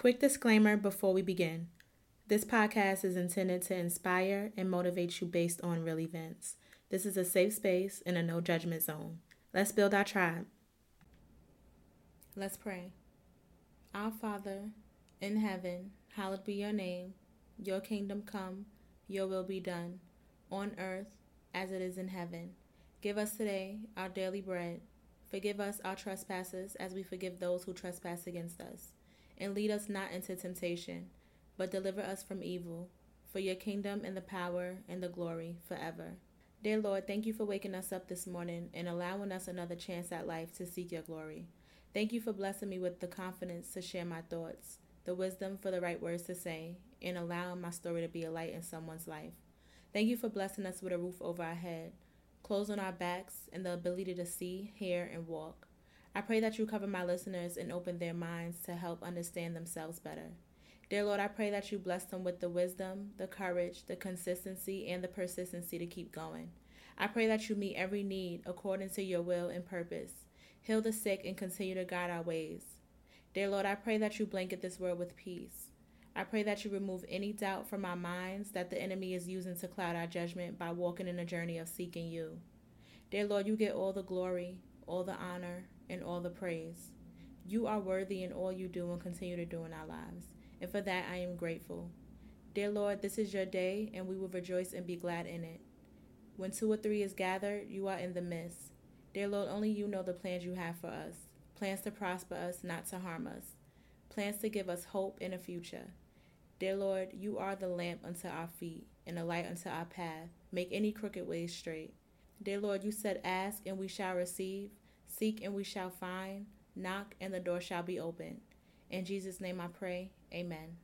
Quick disclaimer before we begin. This podcast is intended to inspire and motivate you based on real events. This is a safe space and a no judgment zone. Let's build our tribe. Let's pray. Our Father, in heaven, hallowed be your name. Your kingdom come, your will be done, on earth as it is in heaven. Give us today our daily bread. Forgive us our trespasses as we forgive those who trespass against us. And lead us not into temptation, but deliver us from evil. For your kingdom and the power and the glory forever. Dear Lord, thank you for waking us up this morning and allowing us another chance at life to seek your glory. Thank you for blessing me with the confidence to share my thoughts, the wisdom for the right words to say, and allowing my story to be a light in someone's life. Thank you for blessing us with a roof over our head, clothes on our backs, and the ability to see, hear, and walk. I pray that you cover my listeners and open their minds to help understand themselves better. Dear Lord, I pray that you bless them with the wisdom, the courage, the consistency, and the persistency to keep going. I pray that you meet every need according to your will and purpose. Heal the sick and continue to guide our ways. Dear Lord, I pray that you blanket this world with peace. I pray that you remove any doubt from our minds that the enemy is using to cloud our judgment by walking in a journey of seeking you. Dear Lord, you get all the glory, all the honor, and all the praise. You are worthy in all you do and continue to do in our lives, and for that I am grateful. Dear Lord, this is your day, and we will rejoice and be glad in it. When two or three is gathered, you are in the midst. Dear Lord, only you know the plans you have for us plans to prosper us, not to harm us, plans to give us hope in a future. Dear Lord, you are the lamp unto our feet and a light unto our path. Make any crooked ways straight. Dear Lord, you said, Ask and we shall receive, seek and we shall find, knock and the door shall be opened. In Jesus' name I pray. Amen.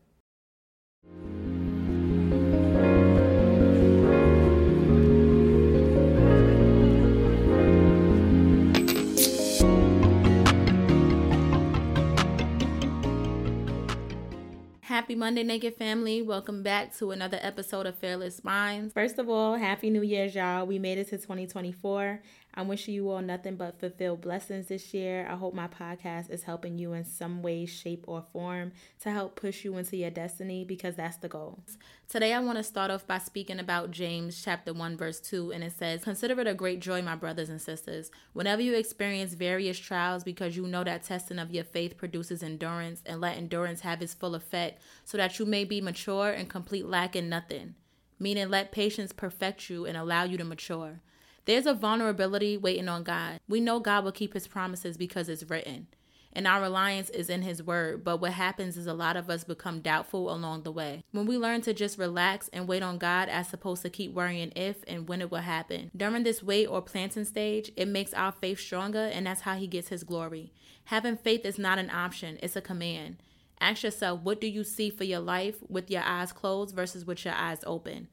Happy Monday, Naked Family. Welcome back to another episode of Fearless Minds. First of all, Happy New Year's, y'all. We made it to 2024. I'm wishing you all nothing but fulfilled blessings this year. I hope my podcast is helping you in some way, shape, or form to help push you into your destiny because that's the goal. Today, I want to start off by speaking about James chapter 1, verse 2, and it says, Consider it a great joy, my brothers and sisters, whenever you experience various trials, because you know that testing of your faith produces endurance, and let endurance have its full effect, so that you may be mature and complete, lacking nothing. Meaning, let patience perfect you and allow you to mature. There's a vulnerability waiting on God. We know God will keep his promises because it's written. And our reliance is in his word. But what happens is a lot of us become doubtful along the way. When we learn to just relax and wait on God as opposed to keep worrying if and when it will happen. During this wait or planting stage, it makes our faith stronger and that's how he gets his glory. Having faith is not an option, it's a command. Ask yourself, what do you see for your life with your eyes closed versus with your eyes open?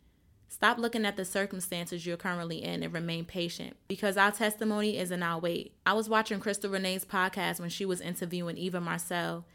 Stop looking at the circumstances you're currently in and remain patient because our testimony is in our wait. I was watching Crystal Renee's podcast when she was interviewing Eva Marcille,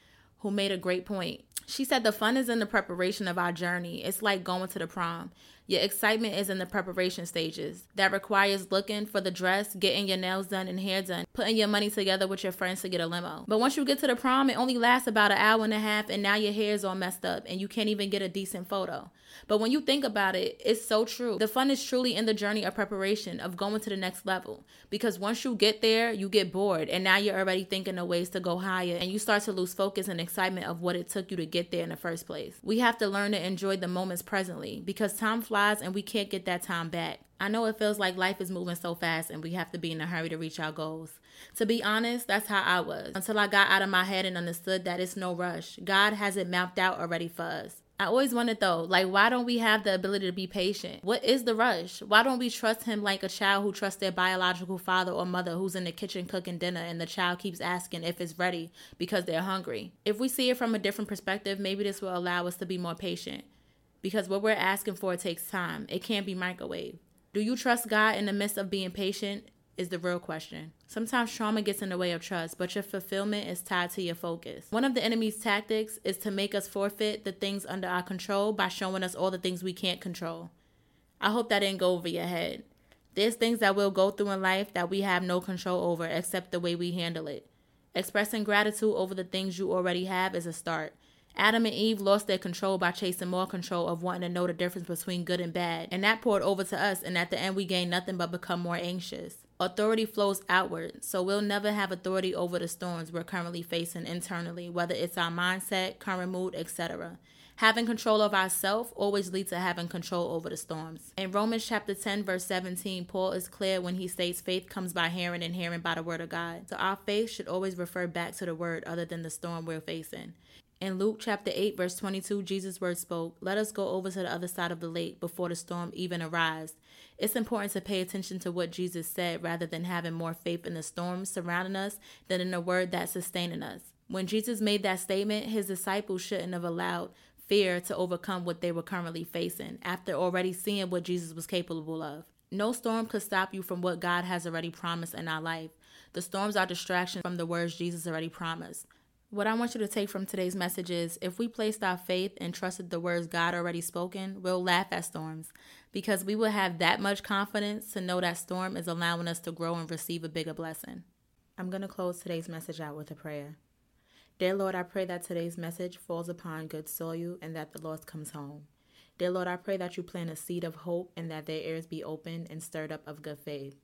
who made a great point. She said the fun is in the preparation of our journey. It's like going to the prom. Your excitement is in the preparation stages. That requires looking for the dress, getting your nails done and hair done, putting your money together with your friends to get a limo. But once you get to the prom, it only lasts about an hour and a half, and now your hair is all messed up and you can't even get a decent photo. But when you think about it, it's so true. The fun is truly in the journey of preparation, of going to the next level. Because once you get there, you get bored, and now you're already thinking of ways to go higher, and you start to lose focus and excitement of what it took you to get there in the first place. We have to learn to enjoy the moments presently because time flies and we can't get that time back. I know it feels like life is moving so fast and we have to be in a hurry to reach our goals. To be honest, that's how I was until I got out of my head and understood that it's no rush. God has it mapped out already for us. I always wondered though, like, why don't we have the ability to be patient? What is the rush? Why don't we trust him like a child who trusts their biological father or mother who's in the kitchen cooking dinner and the child keeps asking if it's ready because they're hungry? If we see it from a different perspective, maybe this will allow us to be more patient because what we're asking for takes time. It can't be microwave. Do you trust God in the midst of being patient? Is the real question. Sometimes trauma gets in the way of trust, but your fulfillment is tied to your focus. One of the enemy's tactics is to make us forfeit the things under our control by showing us all the things we can't control. I hope that didn't go over your head. There's things that we'll go through in life that we have no control over except the way we handle it. Expressing gratitude over the things you already have is a start. Adam and Eve lost their control by chasing more control of wanting to know the difference between good and bad, and that poured over to us, and at the end we gain nothing but become more anxious. Authority flows outward, so we'll never have authority over the storms we're currently facing internally, whether it's our mindset, current mood, etc. Having control of ourselves always leads to having control over the storms. In Romans chapter 10, verse 17, Paul is clear when he states faith comes by hearing and hearing by the word of God. So our faith should always refer back to the word other than the storm we're facing. In Luke chapter 8, verse 22, Jesus' word spoke, Let us go over to the other side of the lake before the storm even arrives. It's important to pay attention to what Jesus said rather than having more faith in the storms surrounding us than in the word that's sustaining us. When Jesus made that statement, his disciples shouldn't have allowed fear to overcome what they were currently facing after already seeing what Jesus was capable of. No storm could stop you from what God has already promised in our life. The storms are distractions from the words Jesus already promised. What I want you to take from today's message is if we placed our faith and trusted the words God already spoken, we'll laugh at storms because we will have that much confidence to know that storm is allowing us to grow and receive a bigger blessing. I'm going to close today's message out with a prayer. Dear Lord, I pray that today's message falls upon good soil and that the lost comes home. Dear Lord, I pray that you plant a seed of hope and that their ears be opened and stirred up of good faith.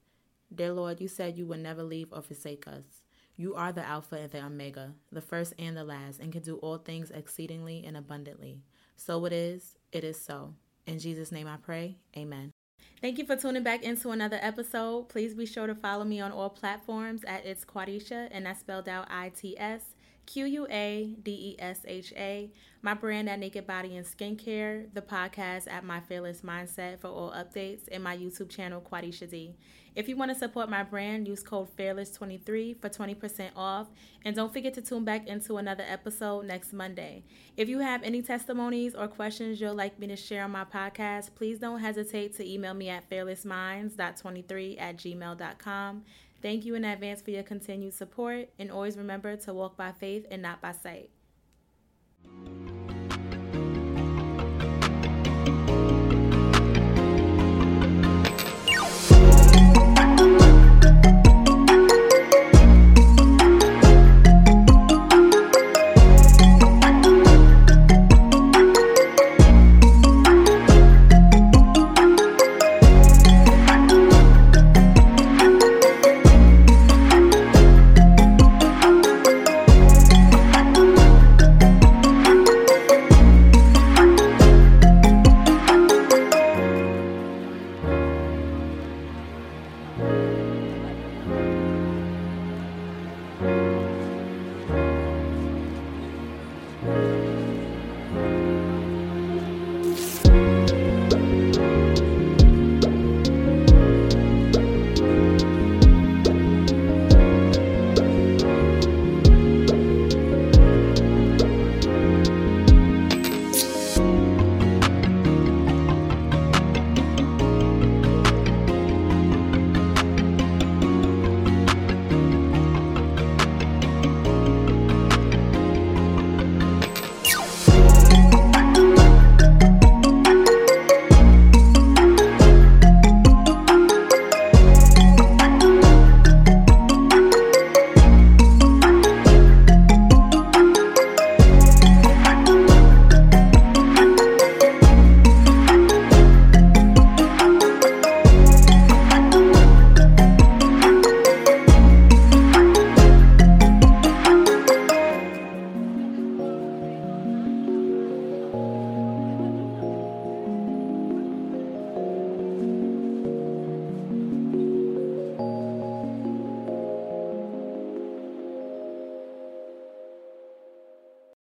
Dear Lord, you said you would never leave or forsake us. You are the Alpha and the Omega, the first and the last, and can do all things exceedingly and abundantly. So it is, it is so. In Jesus' name I pray. Amen. Thank you for tuning back into another episode. Please be sure to follow me on all platforms at It's Quadesha, and that's spelled out I T S Q U A D E S H A, my brand at Naked Body and Skincare, the podcast at My Fearless Mindset for all updates, and my YouTube channel, Quadesha D. If you want to support my brand, use code FEARLESS23 for 20% off. And don't forget to tune back into another episode next Monday. If you have any testimonies or questions you'd like me to share on my podcast, please don't hesitate to email me at fearlessminds.23 at gmail.com. Thank you in advance for your continued support, and always remember to walk by faith and not by sight.